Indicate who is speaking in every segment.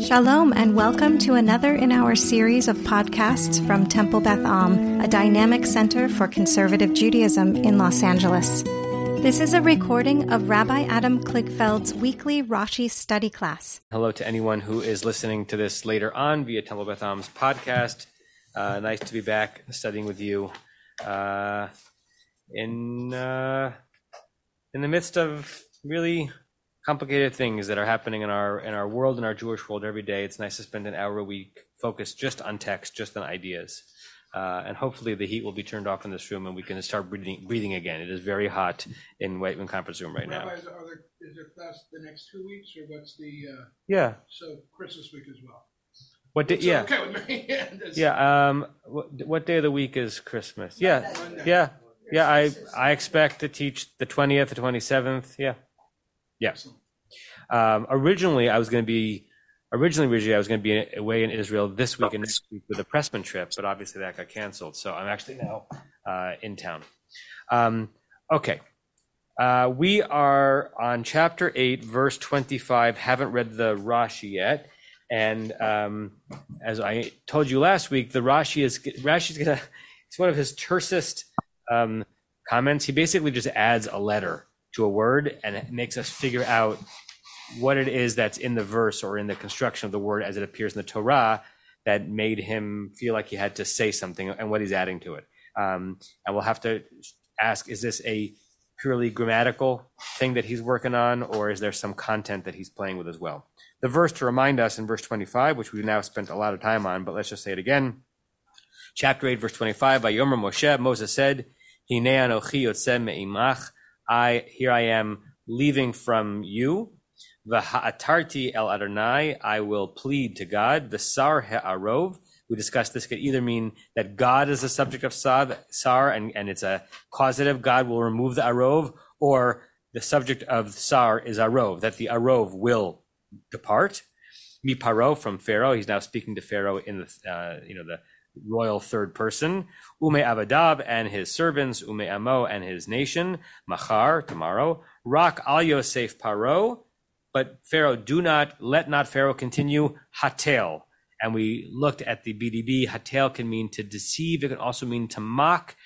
Speaker 1: Shalom, and welcome to another in our series of podcasts from Temple Beth Am, a dynamic center for conservative Judaism in Los Angeles. This is a recording of Rabbi Adam Kligfeld's weekly Rashi study class.
Speaker 2: Hello to anyone who is listening to this later on via Temple Beth Am's podcast. Uh, nice to be back studying with you uh, in uh, in the midst of really complicated things that are happening in our in our world in our Jewish world every day. It's nice to spend an hour a week focused just on text, just on ideas. Uh, and hopefully the heat will be turned off in this room and we can start breathing, breathing again. It is very hot in Whiteman Conference Room right now.
Speaker 3: There, is there class the next two weeks, or what's the, uh,
Speaker 2: Yeah.
Speaker 3: so Christmas week as well?
Speaker 2: What day? Yeah.
Speaker 3: Okay with me. That's-
Speaker 2: Yeah. Um. What, what day of the week is Christmas? Yeah.
Speaker 3: Monday.
Speaker 2: Yeah. Yeah. I I expect to teach the twentieth, the twenty seventh. Yeah.
Speaker 3: Excellent.
Speaker 2: Um, originally, I was going to be originally originally I was going to be away in Israel this week and next week with a Pressman trip, but obviously that got canceled. So I'm actually now uh, in town. Um, okay, uh, we are on chapter eight, verse twenty-five. Haven't read the Rashi yet, and um, as I told you last week, the Rashi is Rashi's gonna. It's one of his tersest um, comments. He basically just adds a letter to a word and it makes us figure out what it is that's in the verse or in the construction of the word as it appears in the Torah that made him feel like he had to say something and what he's adding to it. Um, and we'll have to ask is this a purely grammatical thing that he's working on, or is there some content that he's playing with as well? The verse to remind us in verse 25, which we've now spent a lot of time on, but let's just say it again. Chapter 8, verse 25, by Yomer Moshe, Moses said, Hine anochi yotzeh me'imach, I, here I am leaving from you, V'ha'atarti el Adonai, I will plead to God. The sar we discussed this could either mean that God is the subject of sar, and, and it's a causative, God will remove the arov, or the subject of sar is arov, that the arov will depart. Mi paro from Pharaoh, he's now speaking to Pharaoh in the, uh, you know, the royal third person. Ume Avadab and his servants, Ume Amo and his nation, Machar, tomorrow. Rak al Yosef Paro, but Pharaoh, do not, let not Pharaoh continue, hatel. And we looked at the BDB, hatel can mean to deceive, it can also mean to mock.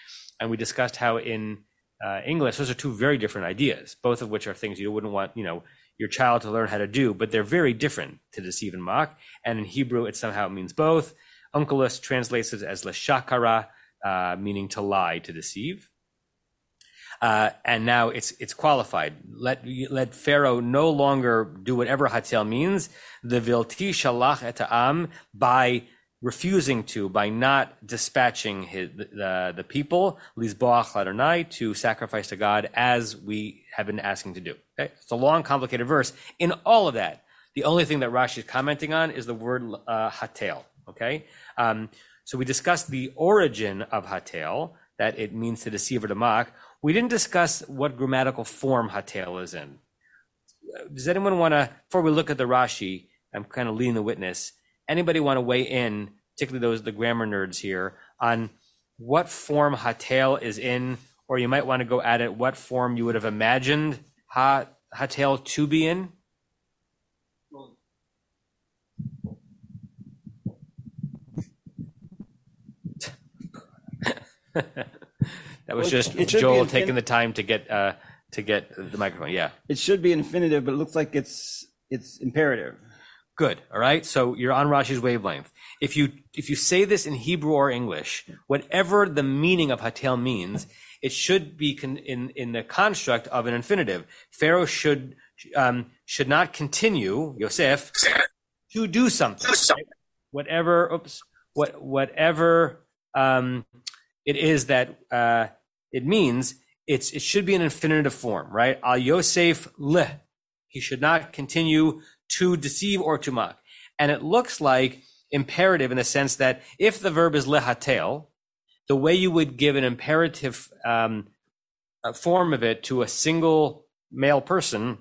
Speaker 2: And we discussed how in uh, English, those are two very different ideas, both of which are things you wouldn't want, you know, your child to learn how to do, but they're very different to deceive and mock. And in Hebrew, it somehow means both. Onkelos translates it as leshakara, uh, meaning to lie, to deceive. Uh, and now it's it's qualified. Let let Pharaoh no longer do whatever hatel means. The vilti shalach et am by refusing to, by not dispatching his, the the people lizboach Adonai to sacrifice to God as we have been asking to do. Okay, it's a long, complicated verse. In all of that, the only thing that Rashi is commenting on is the word uh, hatel. Okay, um, so we discussed the origin of hatel, that it means to deceive or to mock. We didn't discuss what grammatical form hatel is in. Does anyone want to, before we look at the Rashi, I'm kind of leading the witness. Anybody want to weigh in, particularly those the grammar nerds here, on what form hatel is in, or you might want to go at it what form you would have imagined ha, hatel to be in? That was just
Speaker 4: it should be
Speaker 2: Joel
Speaker 4: infin-
Speaker 2: taking the time to get uh, to get the microphone. Yeah.
Speaker 4: It should be infinitive, but it looks like it's it's imperative.
Speaker 2: Good. All right. So you're on Rashi's wavelength. If you if you say this in Hebrew or English, whatever the meaning of hatel means, it should be con- in in the construct of an infinitive. Pharaoh should um, should not continue Yosef to do something. right? Whatever. Oops. What whatever um, it is that uh, it means, it's it should be an infinitive form, right? Al Yosef le. He should not continue to deceive or to mock. And it looks like imperative in the sense that if the verb is lehatel, the way you would give an imperative um, form of it to a single male person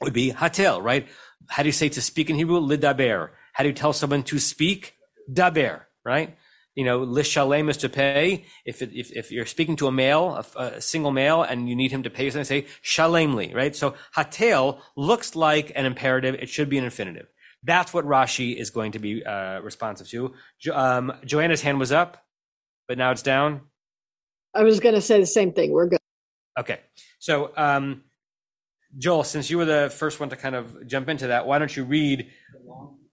Speaker 2: would be hatel, right? How do you say to speak in Hebrew? Lidaber. How do you tell someone to speak? Daber, right? You know, lishalem is to pay. If, it, if if you're speaking to a male, a, a single male, and you need him to pay something, say shalemli, right? So hatel looks like an imperative. It should be an infinitive. That's what Rashi is going to be uh, responsive to. Jo- um, Joanna's hand was up, but now it's down.
Speaker 5: I was going to say the same thing. We're good.
Speaker 2: Okay. So, um, Joel, since you were the first one to kind of jump into that, why don't you read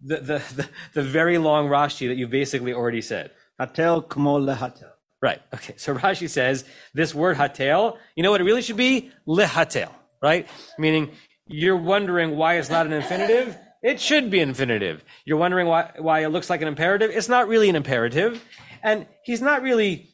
Speaker 2: the, the, the, the very long Rashi that you basically already said?
Speaker 4: Hatel kmo lehatel.
Speaker 2: Right. Okay. So Rashi says this word hatel, you know what it really should be? Lihatel, right? Meaning you're wondering why it's not an infinitive. It should be infinitive. You're wondering why, why it looks like an imperative. It's not really an imperative. And he's not really,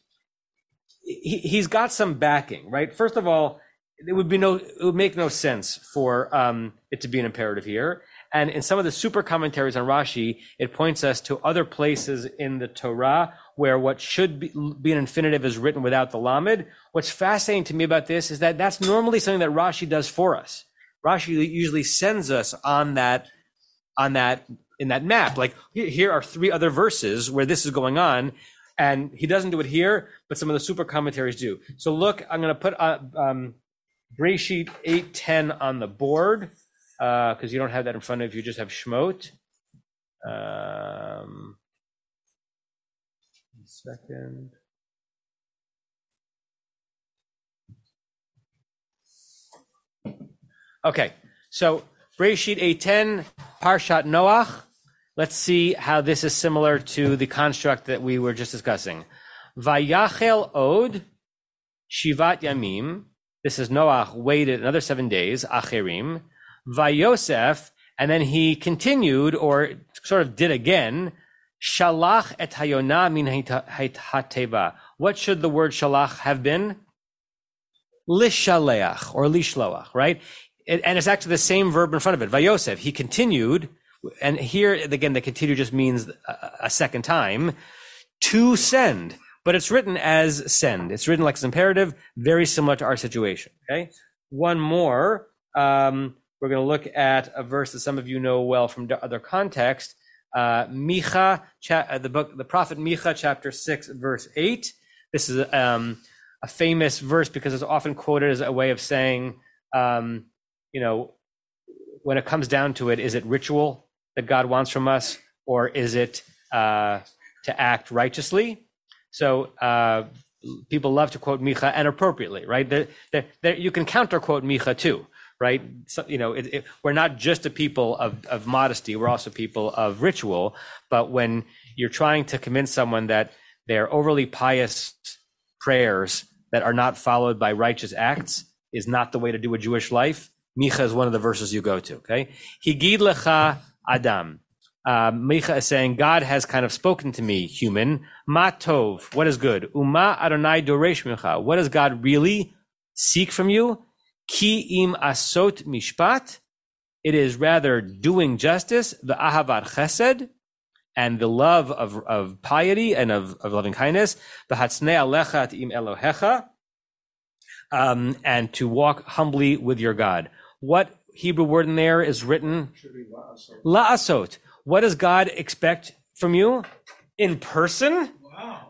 Speaker 2: he, he's got some backing, right? First of all, it would be no, it would make no sense for um, it to be an imperative here. And in some of the super commentaries on Rashi, it points us to other places in the Torah where what should be, be an infinitive is written without the lamed. What's fascinating to me about this is that that's normally something that Rashi does for us. Rashi usually sends us on that, on that, in that map. Like here are three other verses where this is going on, and he doesn't do it here, but some of the super commentaries do. So look, I'm going to put uh, um, Breshit 810 on the board because uh, you don't have that in front of you, just have Shmot. Um, second. Okay, so Breshit 810, Parshat Noach. Let's see how this is similar to the construct that we were just discussing. Vayachel od shivat yamim. This is Noach waited another seven days, acherim. Vayosef, and then he continued or sort of did again. Shalach et hayona min hateva. What should the word shalach have been? Lishaleach or lishloach, right? And it's actually the same verb in front of it. Vayosef. He continued, and here again, the continue just means a, second time to send, but it's written as send. It's written like it's imperative, very similar to our situation. Okay. One more. Um, we're going to look at a verse that some of you know well from other context. Uh, Micha, cha- uh, the book, the prophet Micha, chapter six, verse eight. This is um, a famous verse because it's often quoted as a way of saying, um, you know, when it comes down to it, is it ritual that God wants from us, or is it uh, to act righteously? So uh, people love to quote Micha, and appropriately, right? You can counter quote Micha too right? So, you know, it, it, we're not just a people of, of modesty, we're also people of ritual. But when you're trying to convince someone that their overly pious prayers that are not followed by righteous acts is not the way to do a Jewish life, Micha is one of the verses you go to, okay? Higid lecha Adam. Uh, Micha is saying, God has kind of spoken to me, human. Ma tov, what is good? Uma Adonai doresh micha. What does God really seek from you? Ki im asot mishpat, it is rather doing justice, the ahavat chesed, and the love of, of piety and of, of loving kindness, the hatzne alecha im elohecha, um, and to walk humbly with your God. What Hebrew word in there is written? La'asot. What does God expect from you? In person?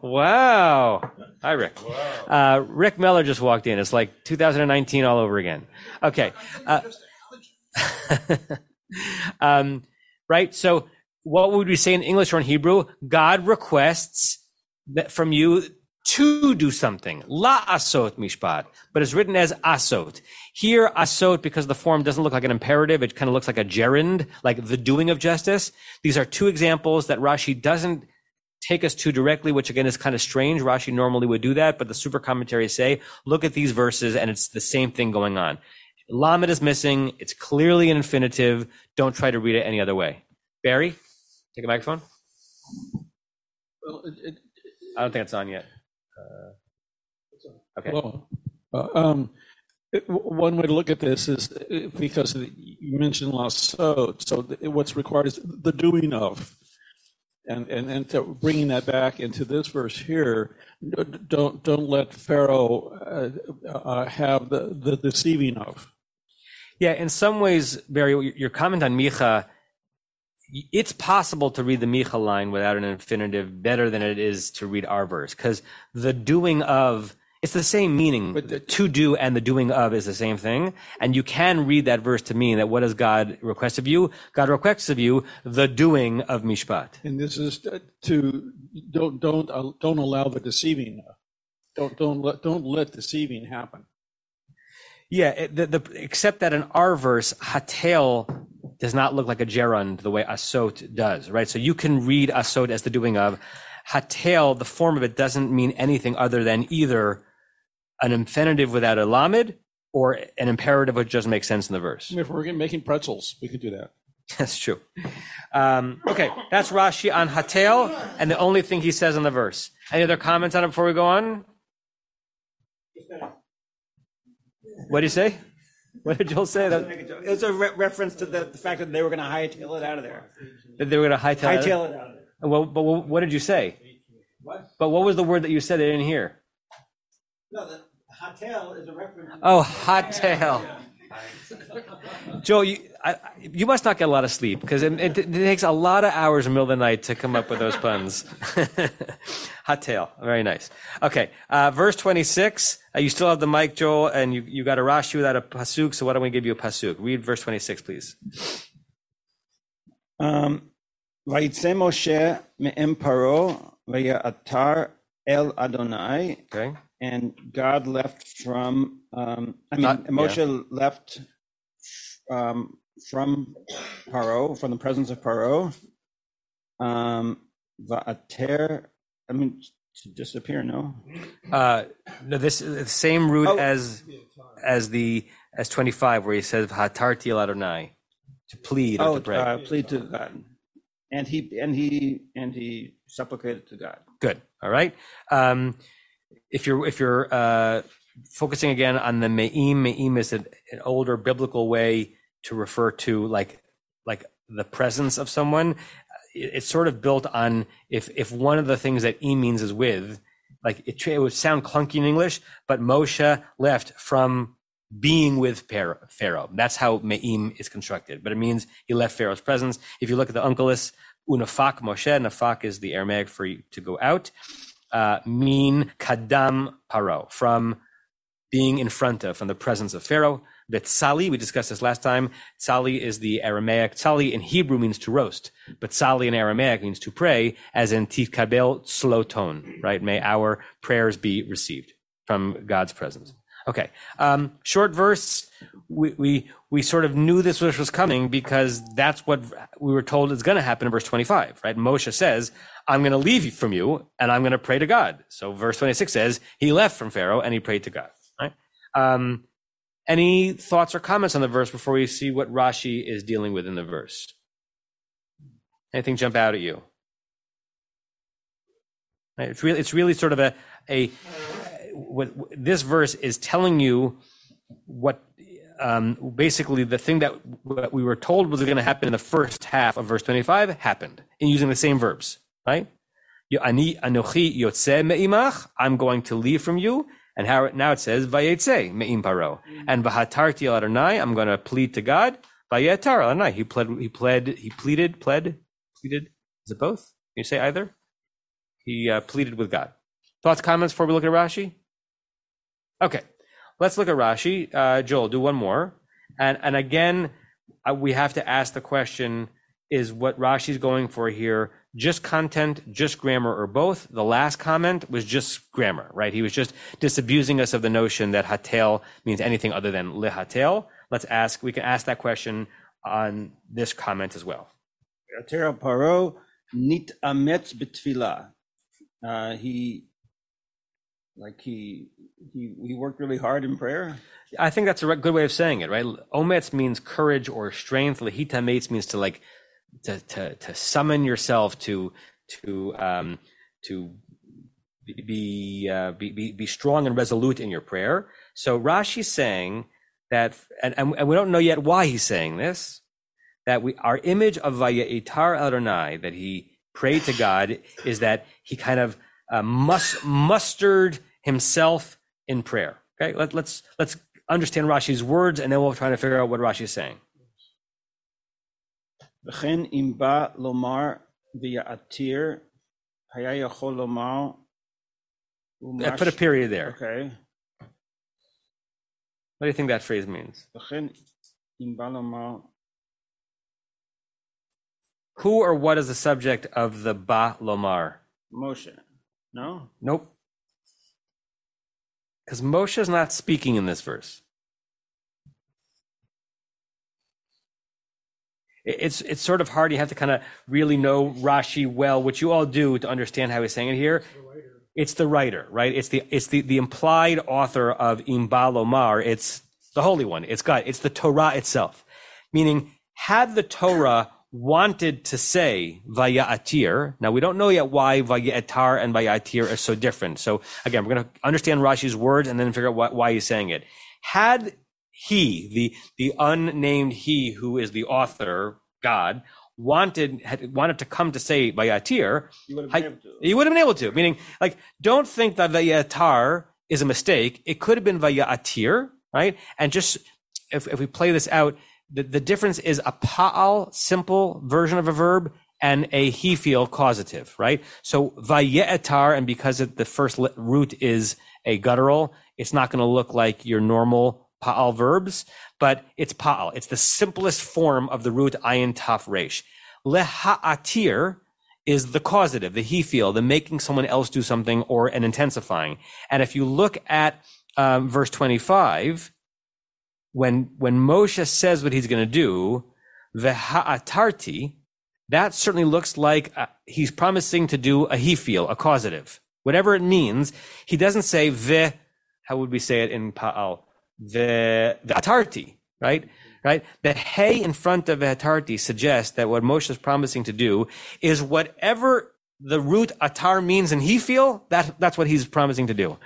Speaker 2: Wow. Hi, Rick. Wow. Uh, Rick Miller just walked in. It's like 2019 all over again. Okay. Uh, um, right. So, what would we say in English or in Hebrew? God requests that from you to do something. La asot mishpat, but it's written as asot. Here, asot, because the form doesn't look like an imperative, it kind of looks like a gerund, like the doing of justice. These are two examples that Rashi doesn't take us to directly, which again is kind of strange. Rashi normally would do that, but the super commentaries say, look at these verses and it's the same thing going on. Lamed is missing. It's clearly an infinitive. Don't try to read it any other way. Barry, take a microphone.
Speaker 3: Well, it, it,
Speaker 2: I don't think it's on yet. Uh, okay.
Speaker 3: Well, uh, um, one way to look at this is uh, because you mentioned lasot, so what's required is the doing of. And, and, and to bringing that back into this verse here, don't, don't let Pharaoh uh, uh, have the, the deceiving of.
Speaker 2: Yeah, in some ways, Barry, your- your comment on Micha, it's possible to read the Micha line without an infinitive better than it is to read our verse, because the doing of It's the same meaning.
Speaker 3: But the-
Speaker 2: to do and the doing of is the same thing. And you can read that verse to mean that what does God request of you? God requests of you the doing of mishpat.
Speaker 3: And this is to, don't, don't, uh, don't allow the deceiving. Don't, don't let, don't let deceiving happen.
Speaker 2: Yeah, it, the, the, except that in our verse, hatel does not look like a gerund the way asot does, right? So you can read asot as the doing of. Hatel, the form of it doesn't mean anything other than either an infinitive without a lamed or an imperative which doesn't make sense in the verse.
Speaker 3: I mean, if we're making pretzels, we could do that.
Speaker 2: That's true. Um, okay, that's Rashi on Hatel, and the only thing he says in the verse. Any other comments on it before we go on? What do you say? What did Joel say? That,
Speaker 4: It was a re- reference to the, the fact that they were going to hightail it out of there.
Speaker 2: that they were going to hightail it?
Speaker 4: Hightail it out of there.
Speaker 2: Well, but what what did you say?
Speaker 4: What?
Speaker 2: But what was the word that you said I didn't hear?
Speaker 4: No, the is a reference.
Speaker 2: Oh, hot tail. Joe, you, I, you must not get a lot of sleep because it, it, it, takes a lot of hours in the middle of the night to come up with those puns. Hot tail, very nice. Okay, uh, verse 26. Uh, you still have the mic, Joel, and you, you got a Rashi without a Pasuk, so why don't we give you a Pasuk? Read verse 26, please.
Speaker 4: Um, Moshe me'em paro el Adonai.
Speaker 2: Okay
Speaker 4: and God left from, um, I mean,
Speaker 2: Not-
Speaker 4: Moshe left um, from Paro, from the presence of Paro. Um, va'ater, I mean, to disappear, no?
Speaker 2: Uh, no, this is the same root
Speaker 4: Oh.
Speaker 2: as as the as 25 where he says hatarti el Adonai to plead
Speaker 4: Oh,
Speaker 2: to pray.
Speaker 4: uh, plead to God. And he, and he, and he supplicated to God.
Speaker 2: Good. All right. Um, if you're if you're uh, focusing again on the me'im, me'im is an, an older biblical way to refer to like like the presence of someone. It- It's sort of built on if if one of the things that e means is with, like it, it would sound clunky in English, but Moshe left from being with Pharaoh. That's how me'im is constructed, but it means he left Pharaoh's presence. If you look at the Onkelos, unafak Moshe, nafak is the Aramaic for to go out, uh, mean kadam paro, from being in front of, from the presence of Pharaoh. That Tsali, we discussed this last time. Tsali is the Aramaic. Tsali in Hebrew means to roast, but Tsali in Aramaic means to pray, as in titkabel, slow tone, right? May our prayers be received from God's presence. Okay. Um, short verse. We, we, we sort of knew this was coming because that's what we were told is going to happen in verse 25, right? Moshe says, I'm going to leave from you and I'm going to pray to God. So verse 26 says he left from Pharaoh and he prayed to God, right? Um, any thoughts or comments on the verse before we see what Rashi is dealing with in the verse? Anything jump out at you? It's really, it's really sort of a, a what this verse is telling you what um, basically the thing that what we were told was going to happen in the first half of verse 25 happened in using the same verbs, right? I'm going to leave from you. And how now it says vayetze me'im paro. And vahatarti el I'm going to plead to God. Vayetar Adonai. He pled, he pled, he pleaded, pled, pleaded. Is it both? Can you say either? He uh, pleaded with God. Thoughts, comments before we look at Rashi? Okay, let's look at Rashi. Uh, Joel, do one more. And, and again, uh, we have to ask the question is what Rashi's going for here just content, just grammar, or both? The last comment was just grammar, right? He was just disabusing us of the notion that hatel means anything other than lihatel. Let's ask, we can ask that question on this comment as well.
Speaker 4: Paro nit ametz betfila. Uh, he, like he, he, he worked really hard in prayer.
Speaker 2: I think that's a good way of saying it, right? Ometz means courage or strength. Lehita mates means to like to to to summon yourself to to um to be uh, be be be strong and resolute in your prayer. So Rashi's saying that, and, and we don't know yet why he's saying this. That we our image of Vaya'itar Adonai that he prayed to God is that he kind of uh, mus- mustered himself in prayer. Okay, Let, let's let's understand Rashi's words, and then we'll try to figure out what Rashi is saying.
Speaker 4: וכן אם בא לומר ויעתיר, היה יכול לומר
Speaker 2: I put a period there.
Speaker 4: Okay.
Speaker 2: What do you think that phrase means?
Speaker 4: לכן, אם בא לומר,
Speaker 2: Who or what is the subject of the ba lomar?
Speaker 4: Moshe. No?
Speaker 2: Nope. Because Moshe is not speaking in this verse. It's it's sort of hard. You have to kind of really know Rashi well, which you all do to understand how he's saying it here. It's the writer, right? It's the it's the, the implied author of im ba lomar. It's the Holy One. It's God. It's the Torah itself. Meaning, had the Torah wanted to say Vaya'atir, now we don't know yet why Vaya'atar and Vaya'atir are so different. So again, we're going to understand Rashi's words and then figure out why, why he's saying it. Had he, the, the unnamed he who is the author, God, wanted, had, wanted to come to say Vayatir,
Speaker 4: You would have been able to.
Speaker 2: he would have been able to. Meaning, like, don't think that Vayatar is a mistake. It could have been Vayatir, right? And just if, if we play this out, the, the difference is a pa'al, simple version of a verb, and a he causative, right? So vayetar, and because it, the first root is a guttural, it's not going to look like your normal pa'al verbs, but it's pa'al. It's the simplest form of the root ayin taf resh. Leha'atir is the causative, the he the making someone else do something or an intensifying. And if you look at um, verse 25, when when Moshe says what he's going to do, v'ha'atarti, that certainly looks like uh, he's promising to do a he feel, a causative, whatever it means. He doesn't say ve. How would we say it in Pa'al? The atarti, right? Right. The hey in front of atarti suggests that what Moshe is promising to do is whatever the root atar means in he feel. That that's what he's promising to do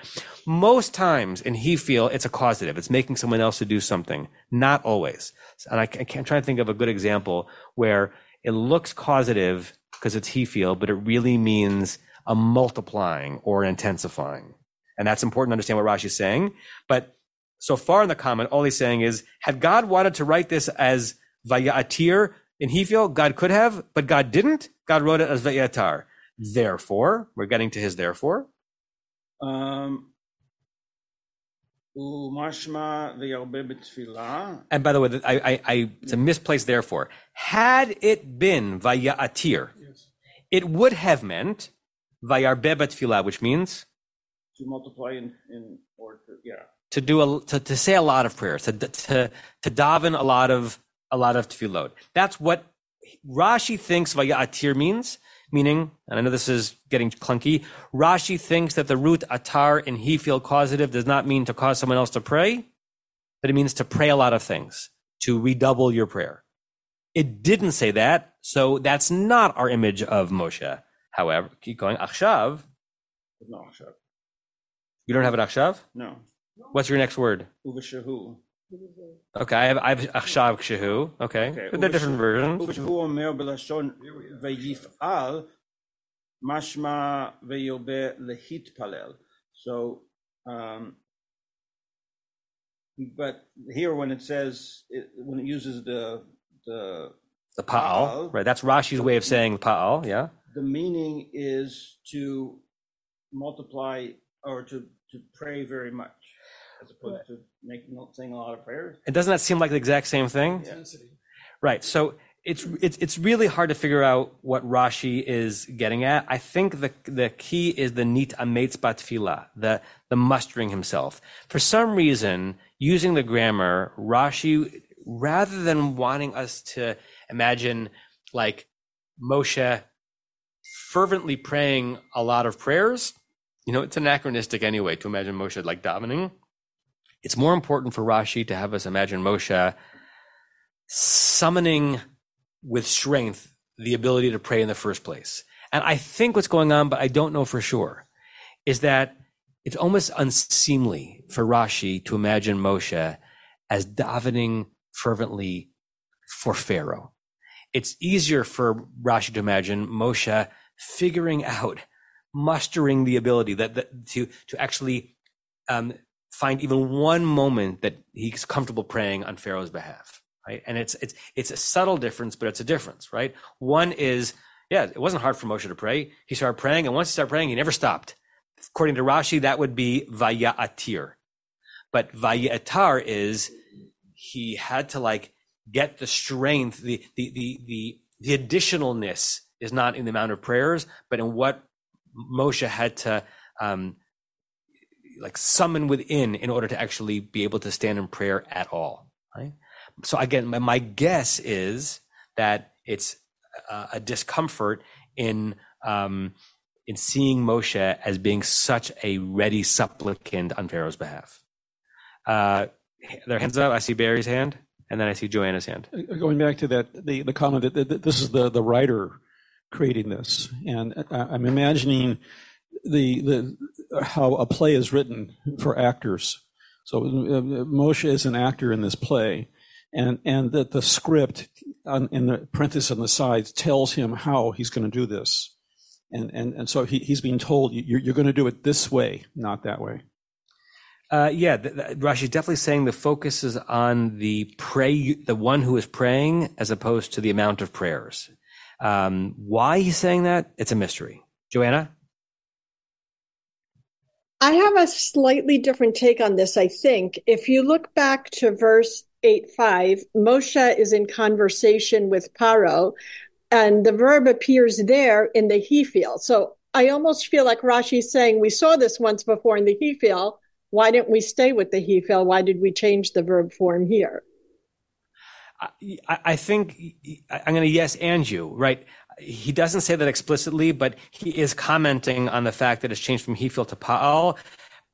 Speaker 2: most times in he feel it's a causative. It's making someone else to do something. Not always. And i, can't try to think of a good example where it looks causative because it's he feel but it really means a multiplying or intensifying. And that's important to understand what Rashi is saying. But so far in the comment all he's saying is had god wanted to write this as vayatir in he feel god could have but god didn't. God wrote it as vayatar. Therefore we're getting to his therefore.
Speaker 4: Um,
Speaker 2: and by the way, I, I, I, it's a misplaced therefore. Had it been Vayatir, it would have meant Vayarbe Betfilah, which means
Speaker 4: to multiply in, in or to, yeah.
Speaker 2: to do a to, to say a lot of prayers, to to to daven a lot of a lot of tefillot. That's what Rashi thinks vayatir means. Meaning, and I know this is getting clunky, Rashi thinks that the root atar in he feel causative does not mean to cause someone else to pray, but it means to pray a lot of things, to redouble your prayer. It didn't say that, so that's not our image of Moshe. However, keep going. Achshav.
Speaker 4: No, Achshav.
Speaker 2: You don't have an Achshav?
Speaker 4: No.
Speaker 2: What's your next word?
Speaker 4: Uvashahu.
Speaker 2: Okay, I have, I have Achshav Kshehu. Okay,
Speaker 4: Okay,
Speaker 2: but they're different versions.
Speaker 4: ובשהוא אומר בלשון ויפעל, משמע וירבה להתפלל. So, um, but here when it says, it, when it uses the, the,
Speaker 2: The Pa'al, right? That's Rashi's way of saying Pa'al, yeah?
Speaker 4: the meaning is to multiply or to, to pray very much as opposed to making, saying a lot of prayers.
Speaker 2: And doesn't that seem like the exact same thing?
Speaker 3: Intensity.
Speaker 2: Right. So it's, it's, it's really hard to figure out what Rashi is getting at. I think the, the key is the nit ametz batfila, the, the mustering himself. For some reason, using the grammar, Rashi, rather than wanting us to imagine like Moshe fervently praying a lot of prayers, you know, it's anachronistic anyway to imagine Moshe like davening. It's more important for Rashi to have us imagine Moshe summoning with strength the ability to pray in the first place. And I think what's going on, but I don't know for sure, is that it's almost unseemly for Rashi to imagine Moshe as davening fervently for Pharaoh. It's easier for Rashi to imagine Moshe figuring out, mustering the ability that, that to to actually um, find even one moment that he's comfortable praying on Pharaoh's behalf, right? And it's it's it's a subtle difference, but it's a difference, right? One is, yeah, it wasn't hard for Moshe to pray. He started praying, and once he started praying, he never stopped. according to Rashi, that would be vaya'atir. But vaya'atar is he had to like get the strength, the the the the the additionalness is not in the amount of prayers, but in what Moshe had to um, like summon within in order to actually be able to stand in prayer at all. Right. So again, my, my guess is that it's a, a discomfort in um, in seeing Moshe as being such a ready supplicant on Pharaoh's behalf. Uh, their hands up. I see Barry's hand, and then I see Joanna's hand.
Speaker 3: Uh, Going back to that, the, the comment that, that this is the, the writer creating this, and I- I'm imagining the, the how a play is written for actors. So uh, Moshe is an actor in this play, and and that the script on, in the parenthesis on the sides tells him how he's going to do this, and and and so he, he's being told you're, you're going to do it this way, not that way.
Speaker 2: Uh, yeah, th- th- Rashi is definitely saying the focus is on the pray, the one who is praying, as opposed to the amount of prayers. Um, why he's saying that, it's a mystery. Joanna,
Speaker 5: I have a slightly different take on this, I think. If you look back to verse 8 5, Moshe is in conversation with Paro, and the verb appears there in the he feel. So I almost feel like Rashi's saying, We saw this once before in the he feel. Why didn't we stay with the he feel? Why did we change the verb form here?
Speaker 2: I, I think I'm going to yes and you, right? He doesn't say that explicitly, but he is commenting on the fact that it's changed from Hefil to Pa'al.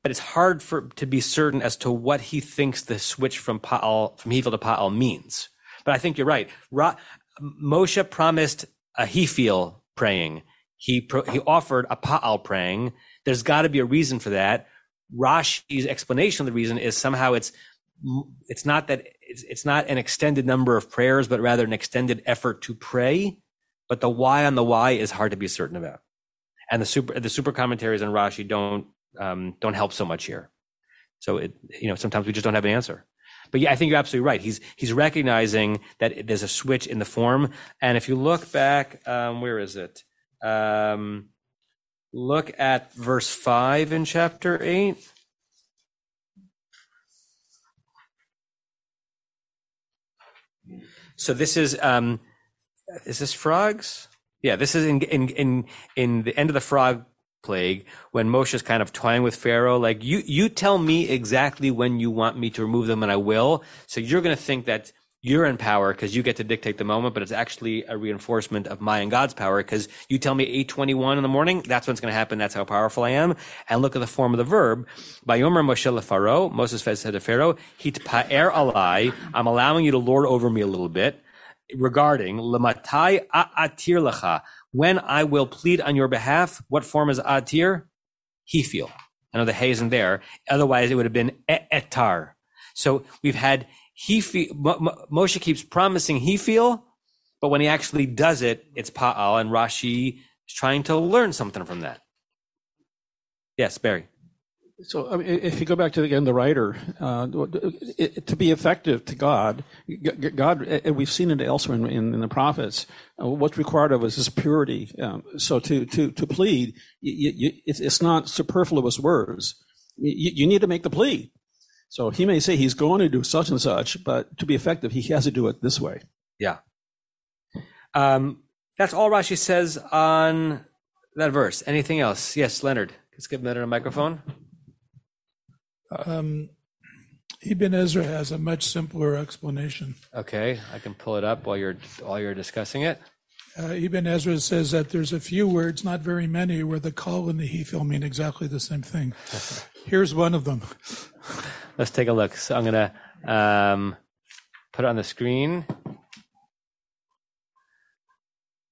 Speaker 2: But it's hard for to be certain as to what he thinks the switch from Pa'al from Hefil to Pa'al means. But I think you're right. Ra, Moshe promised a Hefil praying. He pro, he offered a Pa'al praying. There's got to be a reason for that. Rashi's explanation of the reason is somehow it's it's not that it's, it's not an extended number of prayers, but rather an extended effort to pray. But the why on the why is hard to be certain about. And the super the super commentaries on Rashi don't um, don't help so much here. So it you know sometimes we just don't have an answer. But yeah, I think you're absolutely right. He's he's recognizing that there's a switch in the form. And if you look back, um, where is it? Um, look at verse five in chapter eight. So this is um, is this frogs? Yeah, this is in in in in the end of the frog plague when Moshe's kind of toying with Pharaoh, like you you tell me exactly when you want me to remove them, and I will. So you're going to think that you're in power because you get to dictate the moment, but it's actually a reinforcement of my and God's power because you tell me 821 in the morning, that's when it's going to happen. That's how powerful I am. And look at the form of the verb. Vayomer Moshe leFaro, Moses said to Pharaoh, Hit pa'er alai, I'm allowing you to lord over me a little bit regarding lematai atir lecha, when I will plead on your behalf. What form is atir? He feel. I know the hay isn't there. Otherwise, it would have been etar. So we've had he feel. Moshe keeps promising he feel, but when he actually does it, it's pa'al, and Rashi is trying to learn something from that. Yes, Barry.
Speaker 3: So, I mean, if you go back to again the writer, uh, it, to be effective to God, God, and we've seen it elsewhere in, in, in the prophets. Uh, what's required of us is purity. Um, so, to to to plead, you, you, it's, not superfluous words. You, you need to make the plea. So he may say he's going to do such and such, but to be effective, he has to do it this way.
Speaker 2: Yeah. Um, that's all Rashi says on that verse. Anything else? Yes, Leonard. Let's give Leonard a microphone.
Speaker 6: Um, Ibn Ezra has a much simpler explanation.
Speaker 2: Okay, I can pull it up while you're while you're discussing it.
Speaker 6: Uh, Ibn Ezra says that there's a few words, not very many, where the call and the hefil mean exactly the same thing. Here's one of them.
Speaker 2: Let's take a look. So I'm gonna um, put it on the screen.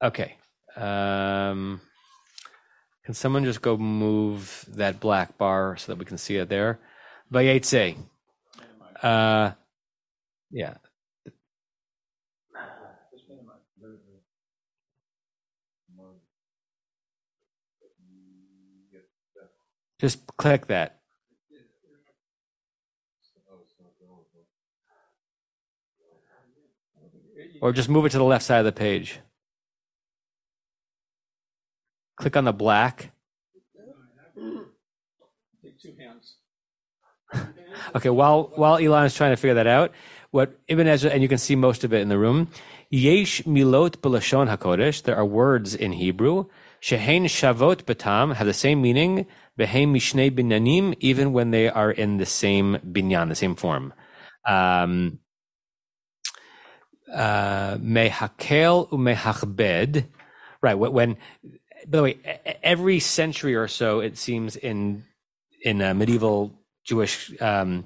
Speaker 2: Okay. Um, can someone just go move that black bar so that we can see it there? Vayetze. Uh, yeah. Just click that. Or just move it to the left side of the page. Click on the black.
Speaker 3: Take two hands.
Speaker 2: Okay, while while Elon is trying to figure that out, what Ibn Ezra and you can see most of it in the room. Yesh milot b'lashon hakodesh. There are words in Hebrew. Shehein shavot batam have the same meaning. Behem mishnei binyanim, even when they are in the same binyan, the same form. Um, uh, mehakel umehachbed. Right. When, by the way, every century or so, it seems in in uh, medieval Jewish um,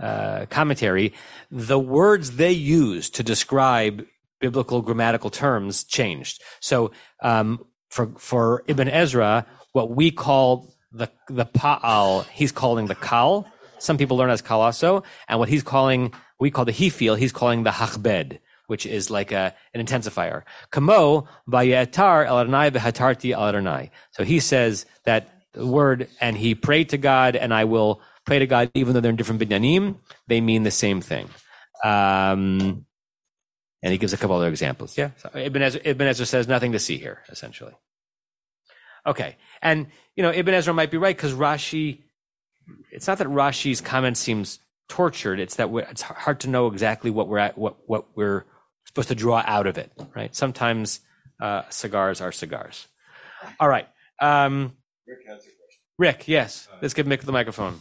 Speaker 2: uh, commentary, the words they use to describe biblical grammatical terms changed. So um, for for Ibn Ezra, what we call the the pa'al, he's calling the kal. Some people learn as kal also, and what he's calling, we call the hefil, he's calling the hachbed, which is like a, an intensifier. Kamo bayetar el el So he says that the word, and he prayed to God, and I will pray to God, even though they're in different binyanim, they mean the same thing. Um, and he gives a couple other examples. Yeah. So Ibn Ezra, Ibn Ezra says nothing to see here, essentially. Okay. And, you know, Ibn Ezra might be right because Rashi, it's not that Rashi's comment seems tortured. It's that it's hard to know exactly what we're at, what, what we're supposed to draw out of it, right? Sometimes uh, cigars are cigars. All right. Um,
Speaker 7: Rick has a question.
Speaker 2: Rick, yes. Let's give Mick the microphone.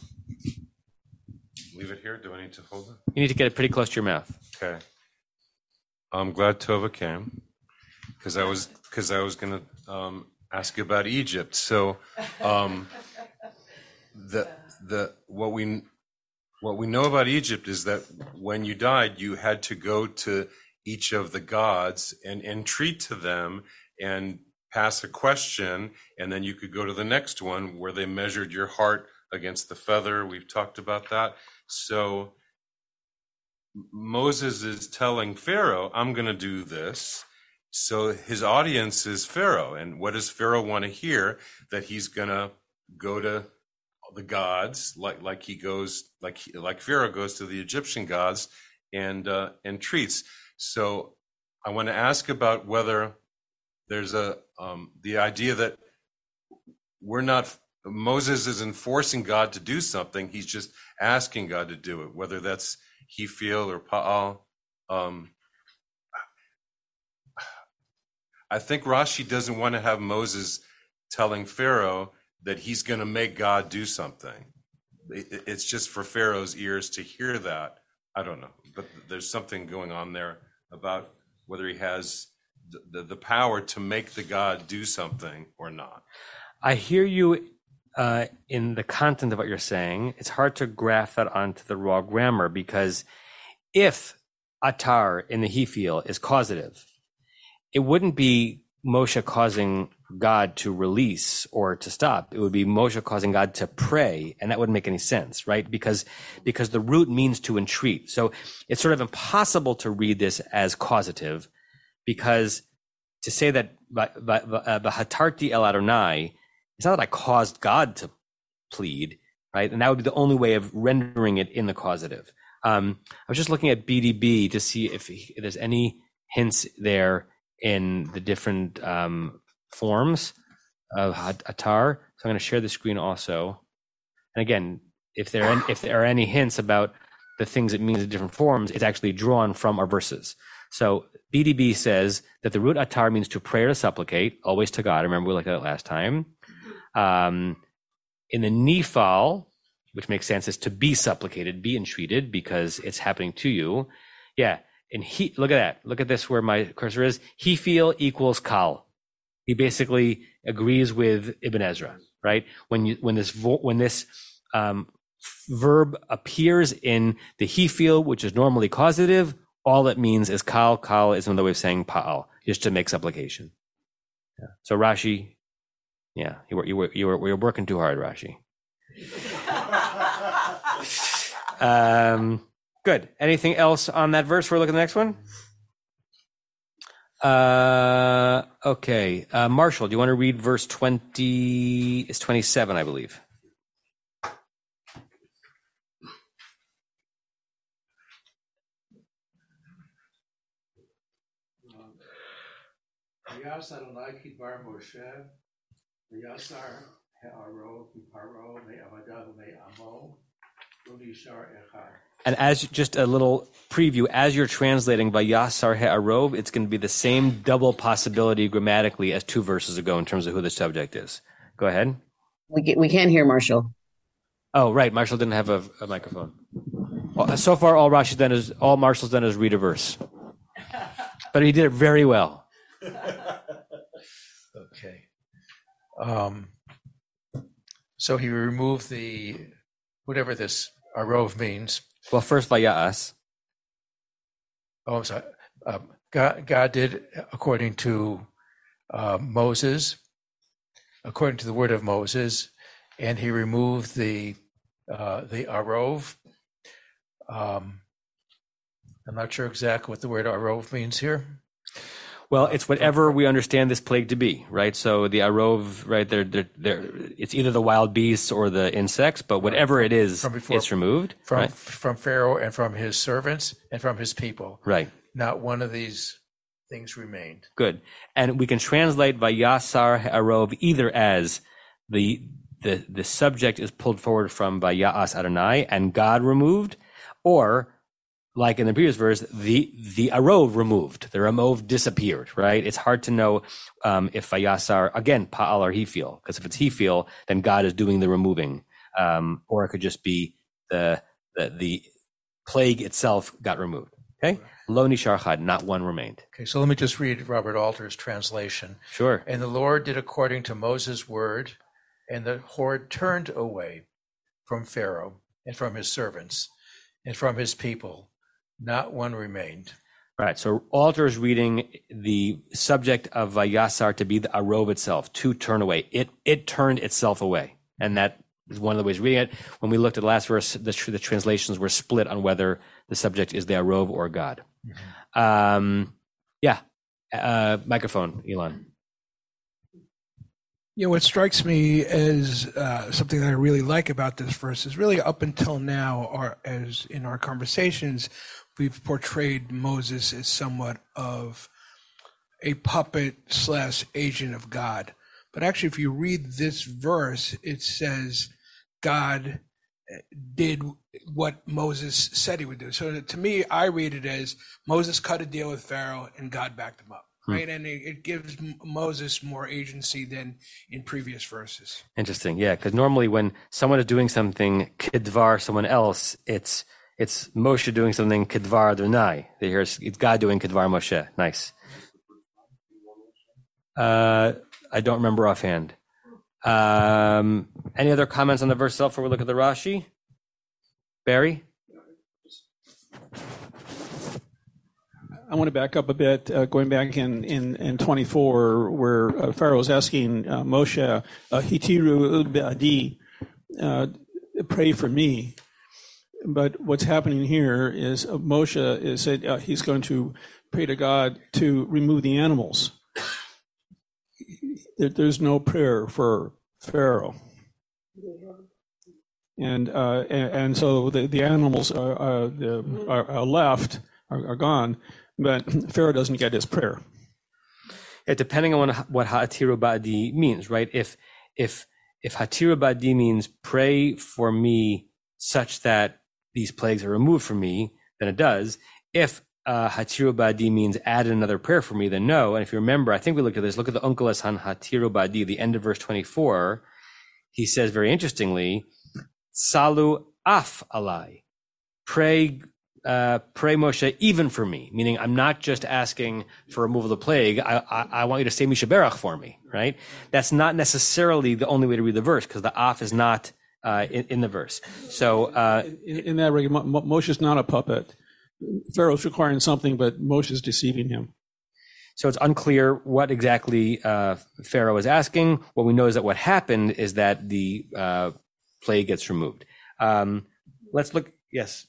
Speaker 7: Leave it here? Do I need to hold it?
Speaker 2: You need to get it pretty close to your mouth.
Speaker 7: Okay. I'm glad Tova came because I was because I was going to um, ask you about Egypt. So um, the the what we what we know about Egypt is that when you died, you had to go to each of the gods and entreat to them and pass a question, and then you could go to the next one where they measured your heart against the feather. We've talked about that. So Moses is telling Pharaoh, I'm going to do this. So his audience is Pharaoh. And what does Pharaoh want to hear? That he's going to go to the gods, like, like he goes, like, like Pharaoh goes to the Egyptian gods and, uh, and treats. So I want to ask about whether there's a, um, the idea that we're not, Moses isn't forcing God to do something. He's just asking God to do it, whether that's he feel or Pa'al. Um, I think Rashi doesn't want to have Moses telling Pharaoh that he's going to make God do something. It's just for Pharaoh's ears to hear that. I don't know, but there's something going on there about whether he has the, the, the power to make the God do something or not.
Speaker 2: I hear you uh, in the content of what you're saying. It's hard to graph that onto the raw grammar because if atar in the Hefil is causative, it wouldn't be Moshe causing God to release or to stop. It would be Moshe causing God to pray, and that wouldn't make any sense, right? Because because the root means to entreat. So it's sort of impossible to read this as causative, because to say that "Va- va- va- uh, el Adonai, it's not that I caused God to plead, right? And that would be the only way of rendering it in the causative. Um, I was just looking at BDB to see if, he- if there's any hints there in the different um, forms of atar. So I'm going to share the screen also. And again, if there are, if there are any hints about the things it means in different forms, it's actually drawn from our verses. So BDB says that the root atar means to pray or to supplicate, always to God. Remember we looked at it last time. Um, in the nifal, which makes sense, is to be supplicated, be entreated because it's happening to you. Yeah. And he, look at that. Look at this where my cursor is. He feel equals kal. He basically agrees with Ibn Ezra, right? When you, when this, vo- when this, um, verb appears in the he feel, which is normally causative, all it means is kal. Kal is another way of saying pa'al, just to make supplication. Yeah. So Rashi, yeah, you were, you were, you were, you were working too hard, Rashi. Um, good. Anything else on that verse? We're looking at the next one. Uh, okay. Uh, Marshall, do you want to read verse 20? It's 27, I believe.
Speaker 3: V'yas Adonai kidbar Moshe, v'yasar
Speaker 2: And as just a little preview, as you're translating Vayasar He'arov, it's going to be the same double possibility grammatically as two verses ago in terms of who the subject is. Go ahead.
Speaker 8: We, can, we can't hear Marshall.
Speaker 2: Oh, right. Marshall didn't have a, a microphone. Well, uh, so far, all Rashi's done is all Marshall's done is read a verse, but he did it very well.
Speaker 9: Um, so he removed the whatever this arov means.
Speaker 2: Well, first Vayas.
Speaker 9: Oh, I'm sorry. Um, God, God did according to uh, Moses, according to the word of Moses, and he removed the uh, the arov. Um, I'm not sure exactly what the word arov means here.
Speaker 2: Well, it's whatever we understand this plague to be, right? So the arov, right? They're, they're, they're, it's either the wild beasts or the insects, but whatever it is,
Speaker 9: From before-
Speaker 2: it's removed,
Speaker 9: from
Speaker 2: right?
Speaker 9: from Pharaoh and from his servants and from his people.
Speaker 2: Right.
Speaker 9: Not one of these things remained.
Speaker 2: Good. And we can translate Vayasar Arov either as the the the subject is pulled forward from Vayas Adonai and God removed, or like in the previous verse, the the Arov removed. The Ramov disappeared. Right. It's hard to know um, if Vayasar again Pa'al or Hefil, because if it's Hefil, then God is doing the removing, um, or it could just be the the the plague itself got removed. Okay. Lo nishar chad, not one remained.
Speaker 9: Okay, so let me just read Robert Alter's translation.
Speaker 2: Sure.
Speaker 9: And the Lord did according to Moses' word, and the horde turned away from Pharaoh and from his servants and from his people. Not one remained.
Speaker 2: Right. So Alter is reading the subject of Vayasar to be the Arov itself, to turn away. It it turned itself away, and that is one of the ways of reading it. When we looked at the last verse, the, the translations were split on whether the subject is the Arov or God. Um, yeah. Uh, microphone, Elon.
Speaker 10: You know, what strikes me as uh, something that I really like about this verse is really up until now, or as in our conversations, we've portrayed Moses as somewhat of a puppet slash agent of God. But actually, if you read this verse, it says God did what Moses said he would do. So to me, I read it as Moses cut a deal with Pharaoh and God backed him up. Hmm. Right, and it, it gives Moses more agency than in previous verses.
Speaker 2: Interesting. Yeah, because normally when someone is doing something kidvar someone else, it's it's Moshe doing something kidvar Adonai. They hear it's God doing kidvar Moshe. Nice. Uh, I don't remember offhand. Um, any other comments on the verse itself before we look at the Rashi? Barry?
Speaker 3: I want to back up a bit, uh, going back in, in, in 24, where uh, Pharaoh is asking uh, Moshe, Hitiru Ba'adi, uh, pray for me. But what's happening here is uh, Moshe is said uh, he's going to pray to God to remove the animals. There, there's no prayer for Pharaoh. And, uh, and, and so the, the animals are, are, are, are left, are, are gone, but Pharaoh doesn't get his prayer.
Speaker 2: Yeah, depending on what hatiru ba'di means, right? If if if hatiru ba'di means pray for me such that these plagues are removed from me, then it does. If uh, hatiru ba'di means add another prayer for me, then no. And if you remember, I think we looked at this. Look at the Onkelos on hatiru ba'di, the end of verse twenty-four. He says very interestingly, "Salu af alai," pray uh, pray Moshe even for me, meaning I'm not just asking for removal of the plague. I, I, I want you to say Mishaberach for me, right? That's not necessarily the only way to read the verse because the af is not in, in the verse. So uh,
Speaker 3: In, in that regard, Mo- Mo- Moshe's not a puppet. Pharaoh's requiring something, but Moshe's deceiving him.
Speaker 2: So it's unclear what exactly uh, Pharaoh is asking. What we know is that what happened is that the uh, plague gets removed. Um, let's look. Yes.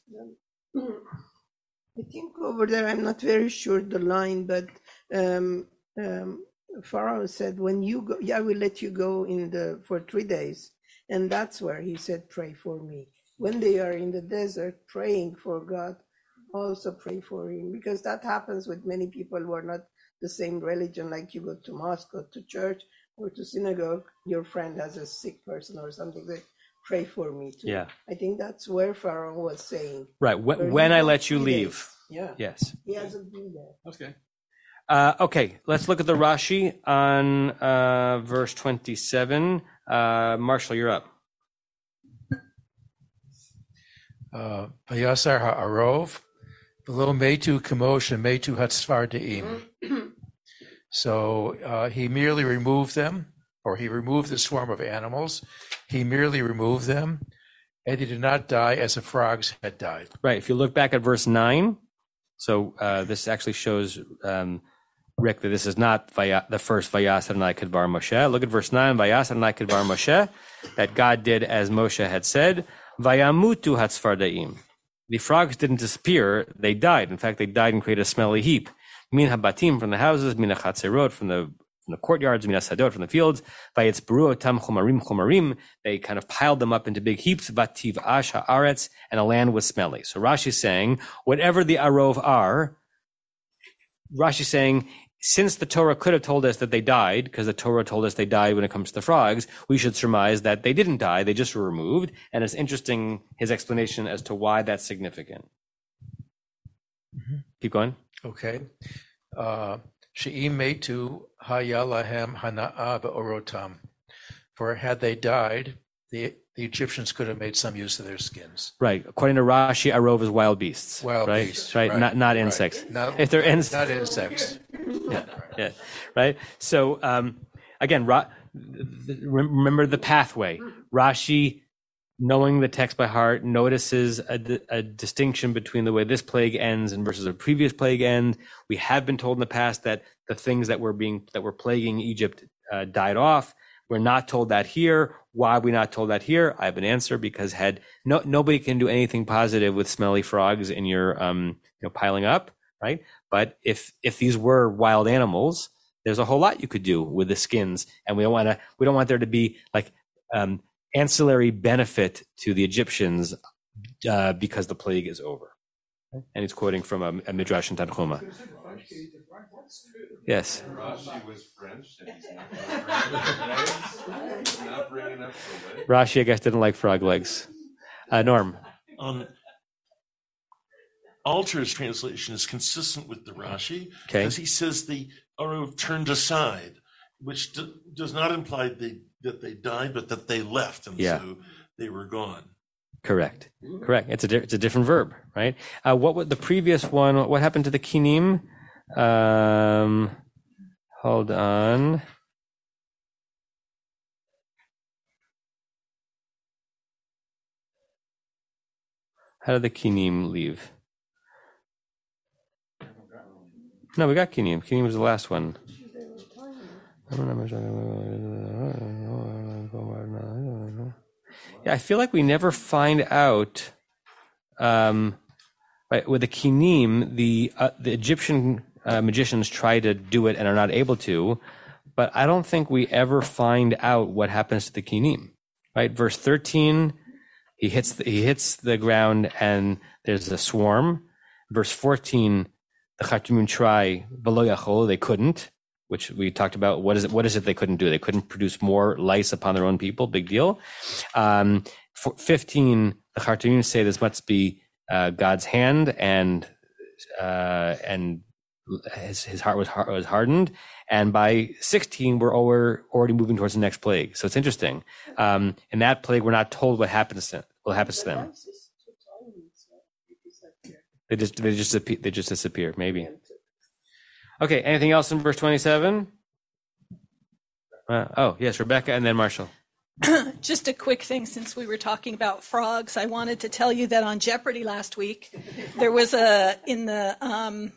Speaker 11: I think over there, I'm not very sure the line, but um, um, Pharaoh said, "When you go, yeah, I will let you go in the for three days," and that's where he said, "Pray for me." When they are in the desert praying for God, also pray for him, because that happens with many people who are not the same religion. Like you go to mosque, or to church, or to synagogue, your friend has a sick person or something, they pray for me too.
Speaker 2: Yeah.
Speaker 11: I think that's where Pharaoh was saying.
Speaker 2: Right. When, when I let you leave.
Speaker 11: days. Yeah.
Speaker 2: Yes.
Speaker 11: He hasn't been there.
Speaker 3: Okay.
Speaker 2: Uh, okay, let's look at the Rashi on uh, verse 27. Uh, Marshall, you're up.
Speaker 9: Uh, Vayasar ha'arov, below metu kamosh and metu hatzvardeim. So uh, he merely removed them, or he removed the swarm of animals. He merely removed them, and he did not die as the frogs had died.
Speaker 2: Right. If you look back at verse 9, so uh, this actually shows, um, Rick, that this is not Vaya, the first Vayas Adonai Kedvar Moshe. Look at verse 9, Vayas Adonai Kedvar Moshe, that God did as Moshe had said, Vayamutu Hatzfardaim. The frogs didn't disappear, they died. In fact, they died and created a smelly heap. Min habatim from the houses, min hachatzerot from the from the courtyards, min sadot from the fields. Vayitzberu tam chomarim chomarim. They kind of piled them up into big heaps. Vativ ash haaretz, and the land was smelly. So Rashi is saying, whatever the arov are, Rashi is saying, since the Torah could have told us that they died, because the Torah told us they died when it comes to the frogs, we should surmise that they didn't die, they just were removed. And it's interesting his explanation as to why that's significant. Keep going.
Speaker 9: Okay. Uh, She'im metu hayalahem hana'a orotam. For had they died, the, the Egyptians could have made some use of their skins.
Speaker 2: Right. According to Rashi, arov is wild beasts.
Speaker 9: Wild
Speaker 2: right?
Speaker 9: beasts,
Speaker 2: Right.
Speaker 9: right,
Speaker 2: Not not
Speaker 9: right.
Speaker 2: insects.
Speaker 9: Not-
Speaker 2: if they're insects.
Speaker 9: Not insects.
Speaker 2: yeah, yeah, right. So um, again, Ra- remember the pathway. Rashi, knowing the text by heart, notices a, a distinction between the way this plague ends and versus a previous plague end. We have been told in the past that the things that were being that were plaguing Egypt uh, died off. We're not told that here. Why are we not told that here? I have an answer because had no nobody can do anything positive with smelly frogs in your um you know piling up, right? But if if these were wild animals, there's a whole lot you could do with the skins, and we don't want to we don't want there to be like um, ancillary benefit to the Egyptians uh, because the plague is over. And he's quoting from a, a midrash in Tanchuma. Yes.
Speaker 7: Rashi was French, and he's not, not bringing up the leg.
Speaker 2: Rashi, I guess, didn't like frog legs. Uh, Norm.
Speaker 12: Um, Alter's translation is consistent with the Rashi
Speaker 2: Okay.
Speaker 12: because he says the Arov turned aside, which d- does not imply they, that they died, but that they left, and
Speaker 2: Yeah.
Speaker 12: so they were gone.
Speaker 2: Correct. Correct. It's a di- it's a different verb, right? Uh, what would the previous one? What happened to the kinim? Um, hold on. How did the kinim leave? No, we got kinim. Kinim was the last one. Yeah, I feel like we never find out. Um, right, with the kinim, the uh, the Egyptian uh, magicians try to do it and are not able to, but I don't think we ever find out what happens to the kinim. Right, verse thirteen, he hits the, he hits the ground and there's a swarm. Verse fourteen, the Chartumim try below Yachol, they couldn't, which we talked about. What is it? What is it they couldn't do? They couldn't produce more lice upon their own people. Big deal. Um, 15, the Khartoum say this must be uh, God's hand, and uh, and his, his heart was har- was hardened. And by 16, we're over, already moving towards the next plague. So it's interesting. Um, in that plague, we're not told what happens to what happens to them. They just they just disappear, they just disappear. Maybe. Okay. Anything else in verse 27? Uh, oh yes, Rebecca, and then Marshall.
Speaker 13: Just a quick thing since we were talking about frogs, I wanted to tell you that on Jeopardy last week, there was a, in the um,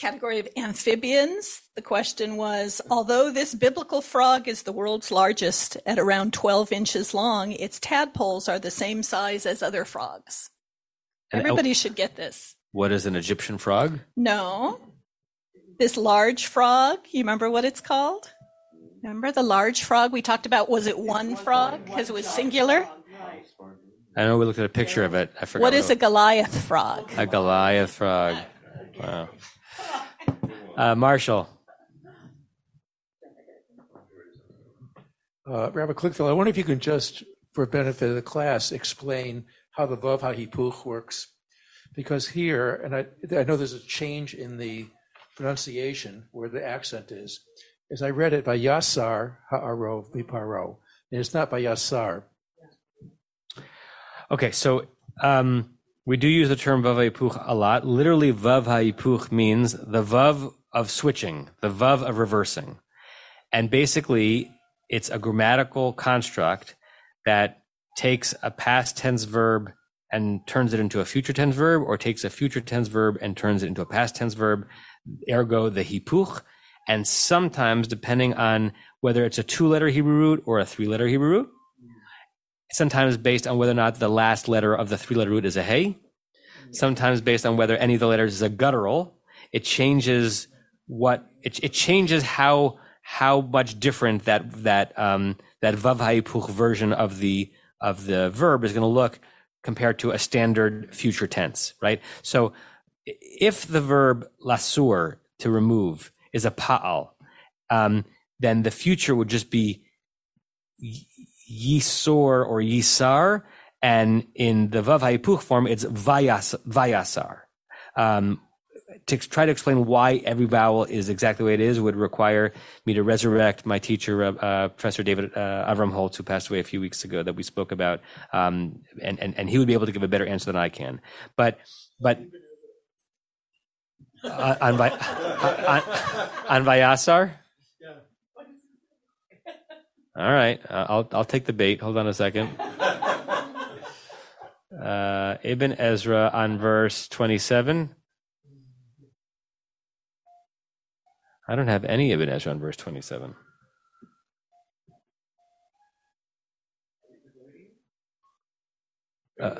Speaker 13: category of amphibians, the question was although this biblical frog is the world's largest at around 12 inches long, its tadpoles are the same size as other frogs.
Speaker 2: And- oh,
Speaker 13: Everybody should get this.
Speaker 2: What is an Egyptian frog?
Speaker 13: No. This large frog, you remember what it's called? Remember the large frog we talked about? Was it one frog because it was singular?
Speaker 2: I know we looked at a picture of it. I forgot.
Speaker 13: What is a
Speaker 2: it
Speaker 13: Goliath frog?
Speaker 2: a Goliath frog? Wow. Uh, Marshall.
Speaker 9: Uh, Rabbi Kligfeld, I wonder if you can just, for benefit of the class, explain how the Vav HaHipuch works. Because here, and I, I know there's a change in the pronunciation where the accent is. As I read it by Yasar Ha'arov Biparo, and it's not by Yasar.
Speaker 2: Okay, so um, we do use the term vav ha'ipuch a lot. Literally, vav ha'ipuch means the vav of switching, the vav of reversing. And basically, it's a grammatical construct that takes a past tense verb and turns it into a future tense verb, or takes a future tense verb and turns it into a past tense verb, ergo the hipuch. And sometimes, depending on whether it's a two letter Hebrew root or a three letter Hebrew root, sometimes based on whether or not the last letter of the three letter root is a hey, sometimes based on whether any of the letters is a guttural, it changes what it, it changes how how much different that that um, that vav ha'ipuch version of the of the verb is going to look compared to a standard future tense, right? So if the verb lasur to remove is a pa'al, um, then the future would just be yisor or yisar, and in the vav ha'ipuch form, it's vayas, vayasar. Um, to try to explain why every vowel is exactly the way it is would require me to resurrect my teacher, uh, Professor David uh, Avram Holtz, who passed away a few weeks ago, that we spoke about, um, and, and and he would be able to give a better answer than I can. But but uh, on, on, on, on Vayasar. All right, uh, I'll I'll take the bait. Hold on a second. Uh, Ibn Ezra on verse twenty-seven. I don't have any of Ibn Ezra on verse 27. Uh,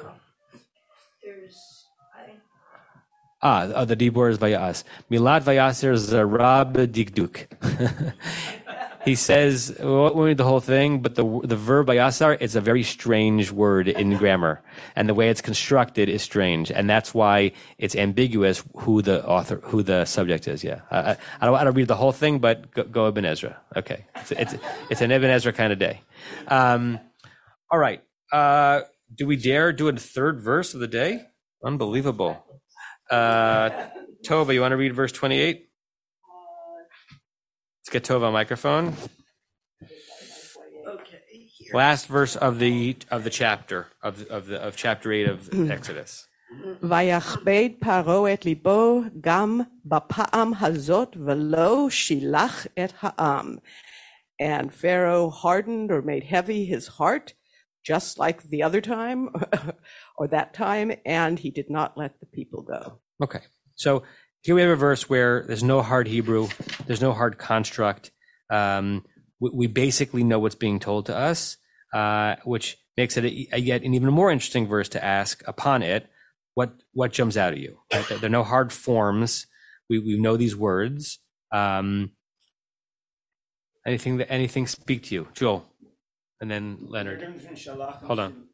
Speaker 2: ah, uh, the Dibor is Vayas. Milad Vayaser Zarab Dikduk. he says, we won't read the whole thing, but the, the verb bayasar, it's a very strange word in grammar. And the way it's constructed is strange. And that's why it's ambiguous who the author, who the subject is. Yeah. I, I, don't, want to read the whole thing, but go, go Ibn Ezra. Okay. It's, it's, it's an Ibn Ezra kind of day. Um, all right. Uh, do we dare do a third verse of the day? Unbelievable. Uh, Tova, you want to read verse 28? Skatova microphone.
Speaker 11: Okay.
Speaker 2: Last verse of the of the chapter of of the of chapter eight of mm. Exodus.
Speaker 14: ויכבד פרעה את ליבו גם בפעם הזאת ולא שילח את העם. And Pharaoh hardened or made heavy his heart, just like the other time or that time, and he did not let the people go.
Speaker 2: Okay. So here we have a verse where there's no hard Hebrew, there's no hard construct. Um, we, we, basically know what's being told to us, uh, which makes it a, a yet an even more interesting verse to ask upon it. What what jumps out at you? Right? There, are no hard forms. We we know these words. Um, anything that anything speak to you, Joel, and then Leonard. Hold on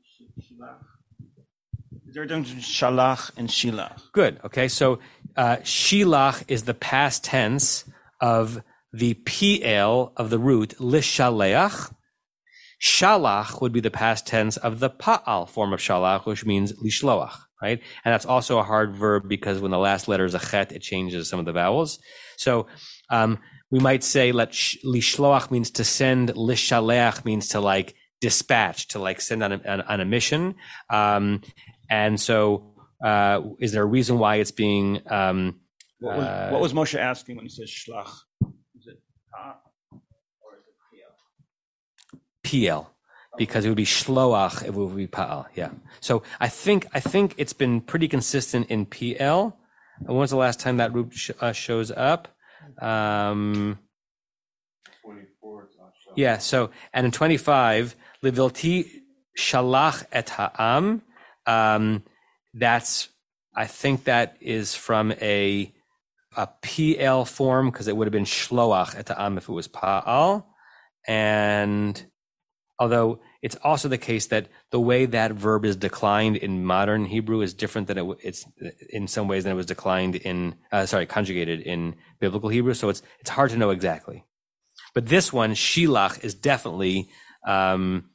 Speaker 4: there are shalach and shilach.
Speaker 2: Good. Okay. So uh, shilach is the past tense of the pl of the root lishaleach. Shalach would be the past tense of the pa'al form of shalach, which means lishloach, right? And that's also a hard verb because when the last letter is a chet, it changes some of the vowels. So um, we might say let sh- lishloach means to send, lishaleach means to like dispatch, to like send on a, on a mission. Um, and so, uh, is there a reason why it's being? Um,
Speaker 4: what, was, uh, what was Moshe asking when he says shlach? Is it pa or is it
Speaker 2: pl? PL because it would be shloach it would be pa'al. Yeah. So I think I think it's been pretty consistent in PL. When was the last time that root sh- uh, shows up? Um, yeah. So and in twenty five, livilti shalach et ha'am um, that's I think that is from a a PL form because it would have been shloach et am if it was pa'al, and although it's also the case that the way that verb is declined in modern Hebrew is different than it, it's in some ways than it was declined in uh, sorry conjugated in biblical Hebrew. So it's it's hard to know exactly. But this one, shilach, is definitely um,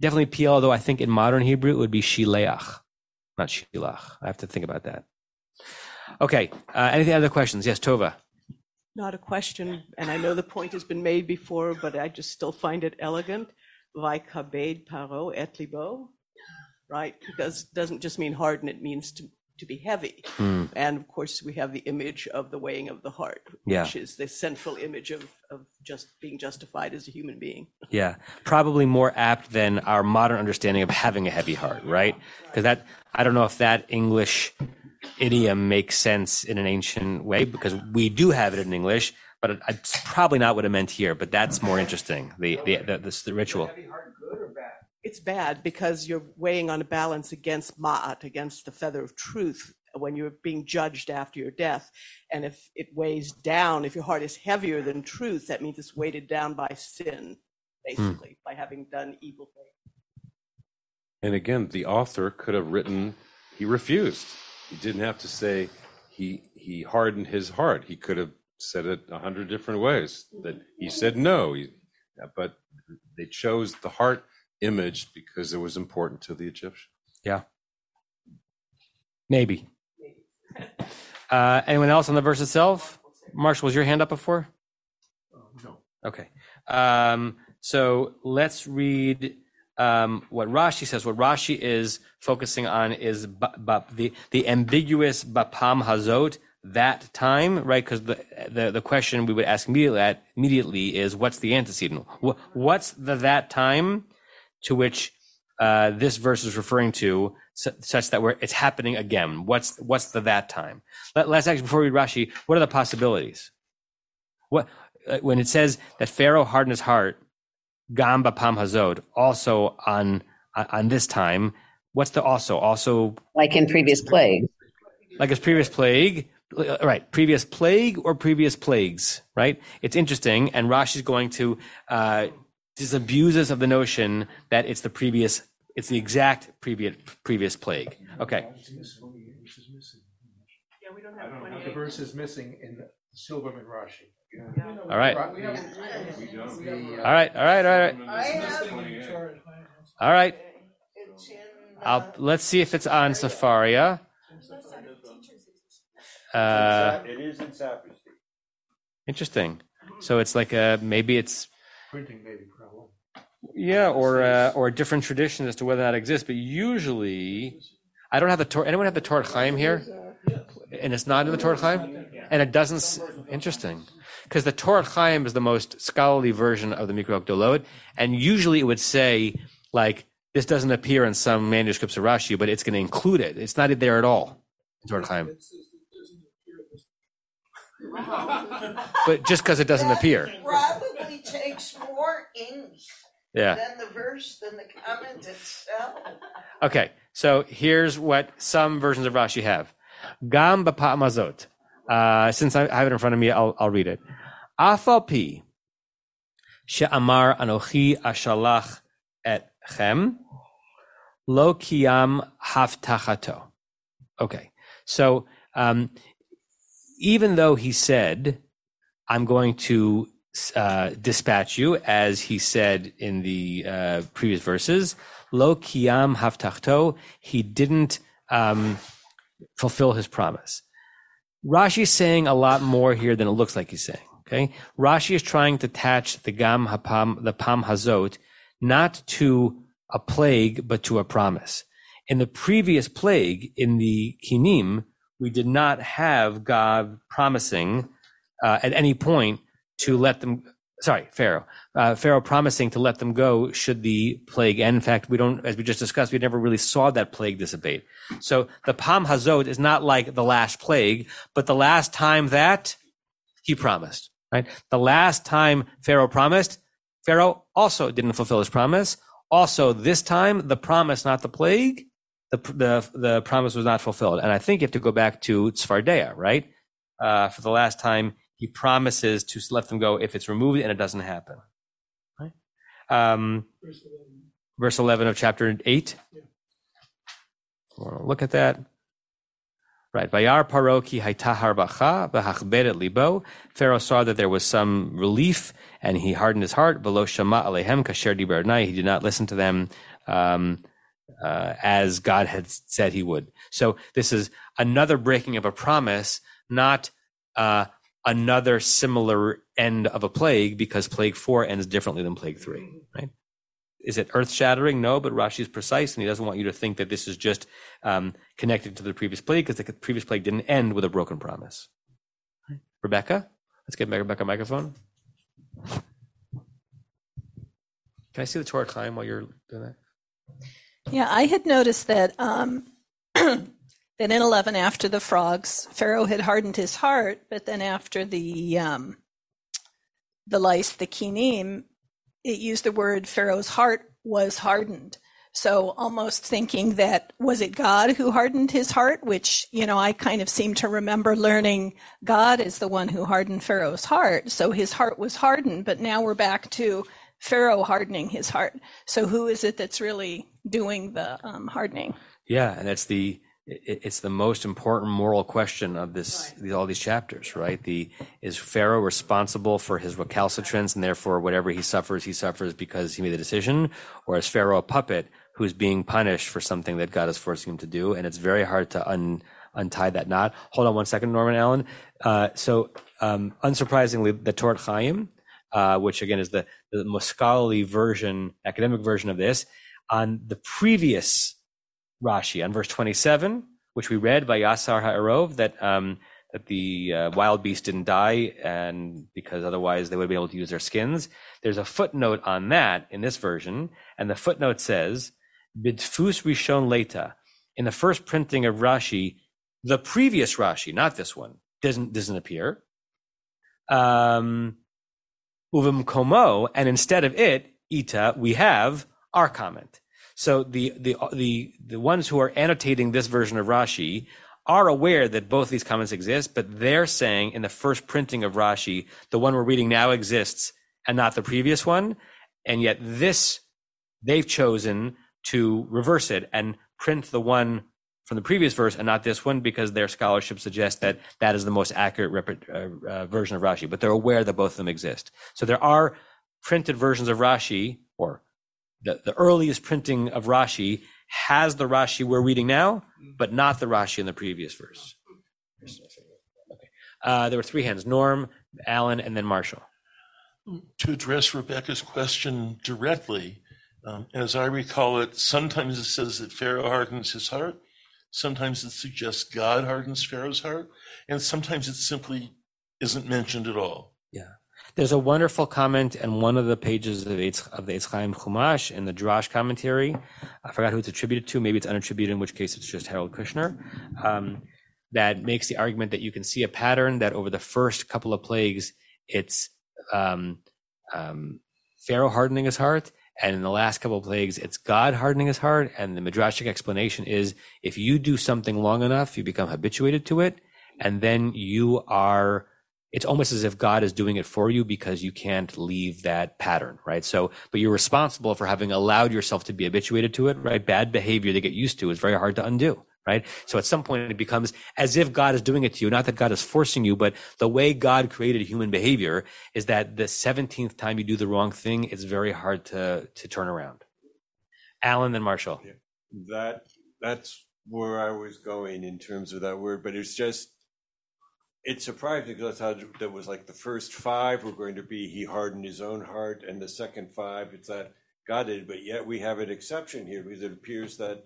Speaker 2: definitely pl. Although I think in modern Hebrew it would be shileach, not shilach. I have to think about that. Okay. Uh, anything other questions? Yes, Tova.
Speaker 14: Not a question, and I know the point has been made before, but I just still find it elegant. Vaikabed paro et libo, right? Because it doesn't just mean harden, it means to, to be heavy.
Speaker 2: Hmm.
Speaker 14: And of course, we have the image of the weighing of the heart,
Speaker 2: Yeah.
Speaker 14: which is the central image of, of just being justified as a human being.
Speaker 2: Yeah, probably more apt than our modern understanding of having a heavy heart, right? Because that I don't know if that English idiom makes sense in an ancient way because we do have it in English, but it's probably not what it meant here. But that's more interesting. The the the, the, the ritual.
Speaker 14: It's bad because you're weighing on a balance against ma'at, against the feather of truth, when you're being judged after your death. And if it weighs down, if your heart is heavier than truth, that means it's weighted down by sin, basically, hmm. by having done evil things.
Speaker 7: And again, the author could have written, he refused. He didn't have to say he he hardened his heart. He could have said it a hundred different ways. That he said no, he, but they chose the heart image because it was important to the Egyptian.
Speaker 2: Yeah, maybe. Uh, anyone else on the verse itself? Marshall, was your hand up before?
Speaker 9: no.
Speaker 2: Okay. Um, so let's read um, what Rashi says. What Rashi is focusing on is ba, ba, the the ambiguous bapam hazot that time, right? Because the, the the question we would ask immediately at, immediately is what's the antecedent? What, what's the that time to which uh, this verse is referring to, such that we're, it's happening again? What's what's the that time? Let, let's actually before we read Rashi, what are the possibilities? What uh, when it says that Pharaoh hardened his heart, Gamba bapam hazod, also on on on this time. What's the also also
Speaker 8: Like in previous plague.
Speaker 2: like his previous plague, uh, right? Previous plague or previous plagues, right? It's interesting, and Rashi's going to uh, disabuse us of the notion that it's the previous, it's the exact previous previous plague. Okay,
Speaker 14: Yeah, we don't
Speaker 9: I don't know. The verse is missing in Silverman Rashi.
Speaker 2: all right,
Speaker 9: We have- we don't. The,
Speaker 2: all right, all right, all right,
Speaker 11: I have,
Speaker 2: all right.
Speaker 11: it's in,
Speaker 2: I'll let's see if it's on Sefaria. Uh,
Speaker 4: It is in Sapristi.
Speaker 2: interesting. So it's like a maybe it's
Speaker 9: Printing maybe problem.
Speaker 2: Yeah, or uh, or a different tradition as to whether that exists. But usually, I don't have the Torah. Anyone have the Torah Chaim here? And it's not in the Torah Chaim, and it doesn't. s- Interesting, because the Torah Chaim is the most scholarly version of the Mikraot Gedolot, and usually it would say like this doesn't appear in some manuscripts of Rashi, but it's going to include it. It's not there at all. in Torah Chaim, but just because it doesn't appear.
Speaker 11: probably takes more ink
Speaker 2: Yeah.
Speaker 11: than the verse, than the comment itself.
Speaker 2: Okay, so here's what some versions of Rashi have. Gam bapa mazot. Uh, since I have it in front of me, I'll, I'll read it. Afal pi she'amar anochi ashalach etchem lo kiyam haftachato. Okay, so um, even though he said, "I'm going to uh, dispatch you," as he said in the uh, previous verses, "Lo kiyam haftachto," he didn't um, fulfill his promise. Rashi is saying a lot more here than it looks like he's saying. Okay, Rashi is trying to attach the gam hapam, the pam hazot, not to a plague but to a promise. In the previous plague, in the kinim, we did not have God promising uh, at any point to let them. Sorry, Pharaoh. Uh, Pharaoh promising to let them go should the plague end. In fact, we don't, as we just discussed, we never really saw that plague dissipate. So the Pam Hazot is not like the last plague, but the last time that he promised, right? The last time Pharaoh promised, Pharaoh also didn't fulfill his promise. Also, this time, the promise, not the plague, the, the, the promise was not fulfilled. And I think you have to go back to Tzfardea, right? Uh, for the last time, he promises to let them go if it's removed and it doesn't happen. Right? Um, verse 11 of chapter 8. I want to look at that. Right. Vayar paro ki hayta harbacha v'hachberet libo. Pharaoh saw that there was some relief, and he hardened his heart. V'lo shama alehem kasher diber Adonai. He did not listen to them um, uh, as God had said he would. So this is another breaking of a promise, not uh, another similar end of a plague, because plague four ends differently than plague three. Right. Is it earth shattering? No, but Rashi is precise and he doesn't want you to think that this is just um, connected to the previous plague because the previous plague didn't end with a broken promise. Rebecca, let's get Rebecca a microphone. Can I see the Torah Chaim while you're doing that?
Speaker 13: Yeah, I had noticed that um, that in eleven, after the frogs, Pharaoh had hardened his heart, but then after the um, the lice, the kinim, it used the word Pharaoh's heart was hardened. So almost thinking that was it God who hardened his heart, which, you know, I kind of seem to remember learning God is the one who hardened Pharaoh's heart. So his heart was hardened, but now we're back to Pharaoh hardening his heart. So who is it that's really doing the um, hardening?
Speaker 2: Yeah, and that's the it's the most important moral question of this right. all these chapters right? The is pharaoh responsible for his recalcitrance and therefore whatever he suffers he suffers because he made the decision? Or is pharaoh a puppet who's being punished for something that god is forcing him to do? And it's very hard to un, untie that knot. Hold on one second norman allen. Uh, so um, unsurprisingly the Torat Chaim, uh, which again is the, the most scholarly version academic version of this on the previous Rashi on verse 27, which we read by Yasar Ha'arov, that um, that the uh, wild beast didn't die, and because otherwise they would be able to use their skins. There's a footnote on that in this version, and the footnote says, "Bidfus rishon leta." In the first printing of Rashi, the previous Rashi, not this one, doesn't doesn't appear. Um, komo, and instead of it, ita, we have our comment. So the the the the ones who are annotating this version of Rashi are aware that both these comments exist, but they're saying in the first printing of Rashi, the one we're reading now exists and not the previous one, and yet this they've chosen to reverse it and print the one from the previous verse and not this one because their scholarship suggests that that is the most accurate rep- uh, uh, version of Rashi, but they're aware that both of them exist. So there are printed versions of Rashi or the, the earliest printing of Rashi has the Rashi we're reading now, but not the Rashi in the previous verse. Okay. Uh, there were three hands Norm, Alan, and then Marshall.
Speaker 12: To address Rebecca's question directly, um, as I recall it, sometimes it says that Pharaoh hardens his heart, sometimes it suggests God hardens Pharaoh's heart, and sometimes it simply isn't mentioned at all.
Speaker 2: Yeah. There's a wonderful comment in one of the pages of, Eitz, of the Eitz Chaim Chumash in the Drash commentary. I forgot who it's attributed to. Maybe it's unattributed, in which case it's just Harold Kushner. Um, that makes the argument that you can see a pattern that over the first couple of plagues, it's um, um, Pharaoh hardening his heart, and in the last couple of plagues, it's God hardening his heart. And the midrashic explanation is if you do something long enough, you become habituated to it, and then you are it's almost as if God is doing it for you because you can't leave that pattern, right? So, but you're responsible for having allowed yourself to be habituated to it, right? Bad behavior to get used to is very hard to undo, right? So at some point it becomes as if God is doing it to you, not that God is forcing you, but the way God created human behavior is that the 17th time you do the wrong thing, it's very hard to, to turn around. Alan and Marshall. Yeah.
Speaker 15: That, that's where I was going in terms of that word, but it's just, it surprised me because I thought that was like the first five were going to be he hardened his own heart, and the second five it's that God did. But yet we have an exception here because it appears that,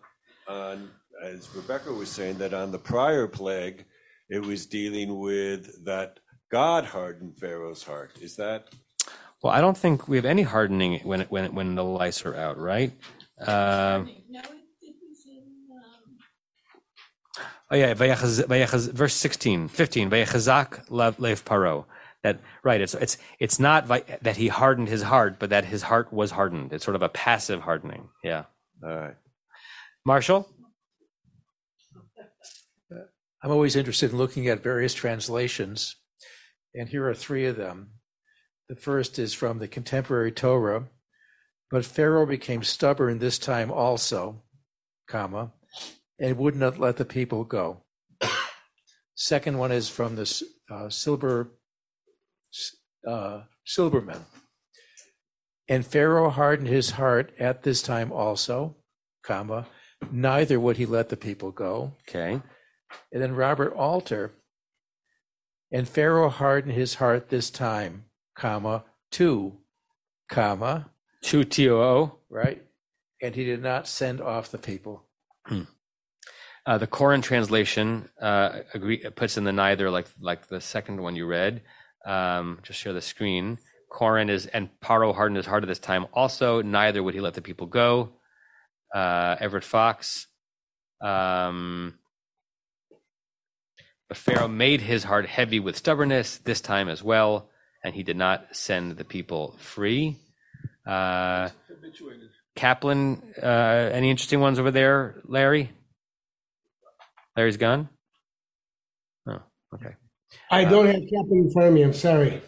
Speaker 15: on, as Rebecca was saying, that on the prior plague, it was dealing with that God hardened Pharaoh's heart. Is that?
Speaker 2: Well, I don't think we have any hardening when when when the lice are out, right? Uh, Oh yeah, verse 16, 15, Vayachazak lev paro. That right. It's it's it's not that he hardened his heart, but that his heart was hardened. It's sort of a passive hardening. Yeah. All right. Marshall.
Speaker 9: Uh, I'm always interested in looking at various translations, and here are three of them. The first is from the contemporary Torah, but Pharaoh became stubborn this time also, comma, and would not let the people go. Second one is from the uh, silver uh, Silverman. And Pharaoh hardened his heart at this time also, comma, neither would he let the people go.
Speaker 2: Okay.
Speaker 9: And then Robert Alter, and Pharaoh hardened his heart this time, comma, to, comma,
Speaker 2: to T O O,
Speaker 9: right? And he did not send off the people.
Speaker 2: Hmm. Uh, the Koren translation uh, agree, puts in the neither, like like the second one you read. Um, just share the screen. Koren is and Paro hardened his heart at this time. Also, neither would he let the people go. Uh, Everett Fox. Um, but Pharaoh made his heart heavy with stubbornness this time as well, and he did not send the people free. Uh, Kaplan, uh, any interesting ones over there, Larry? Larry's gone? Oh, okay.
Speaker 16: I don't have Kaplan in front of me. I'm sorry.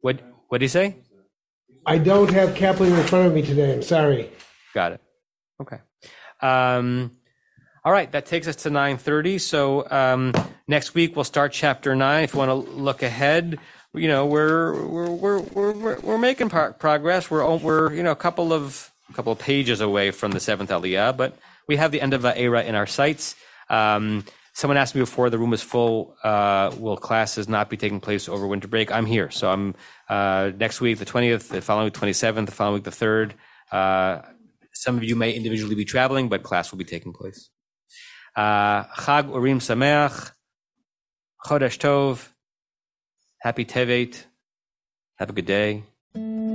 Speaker 2: What what did he say?
Speaker 16: I don't have Kaplan in front of me today. I'm sorry.
Speaker 2: Got it. Okay. Um, all right, that takes us to 9:30. So um, next week we'll start chapter nine. If you want to look ahead, you know we're we're we're we're, we're making pro- progress. We're we're you know a couple of a couple of pages away from the seventh Aliyah, but we have the end of Va'era in our sights. Um, someone asked me before the room is full. Uh, will classes not be taking place over winter break? I'm here, so I'm uh, next week the 20th, the following week 27th, the following week the third. Uh, some of you may individually be traveling, but class will be taking place. Uh, Chag Urim Sameach, Chodesh Tov, Happy Tevet. Have a good day.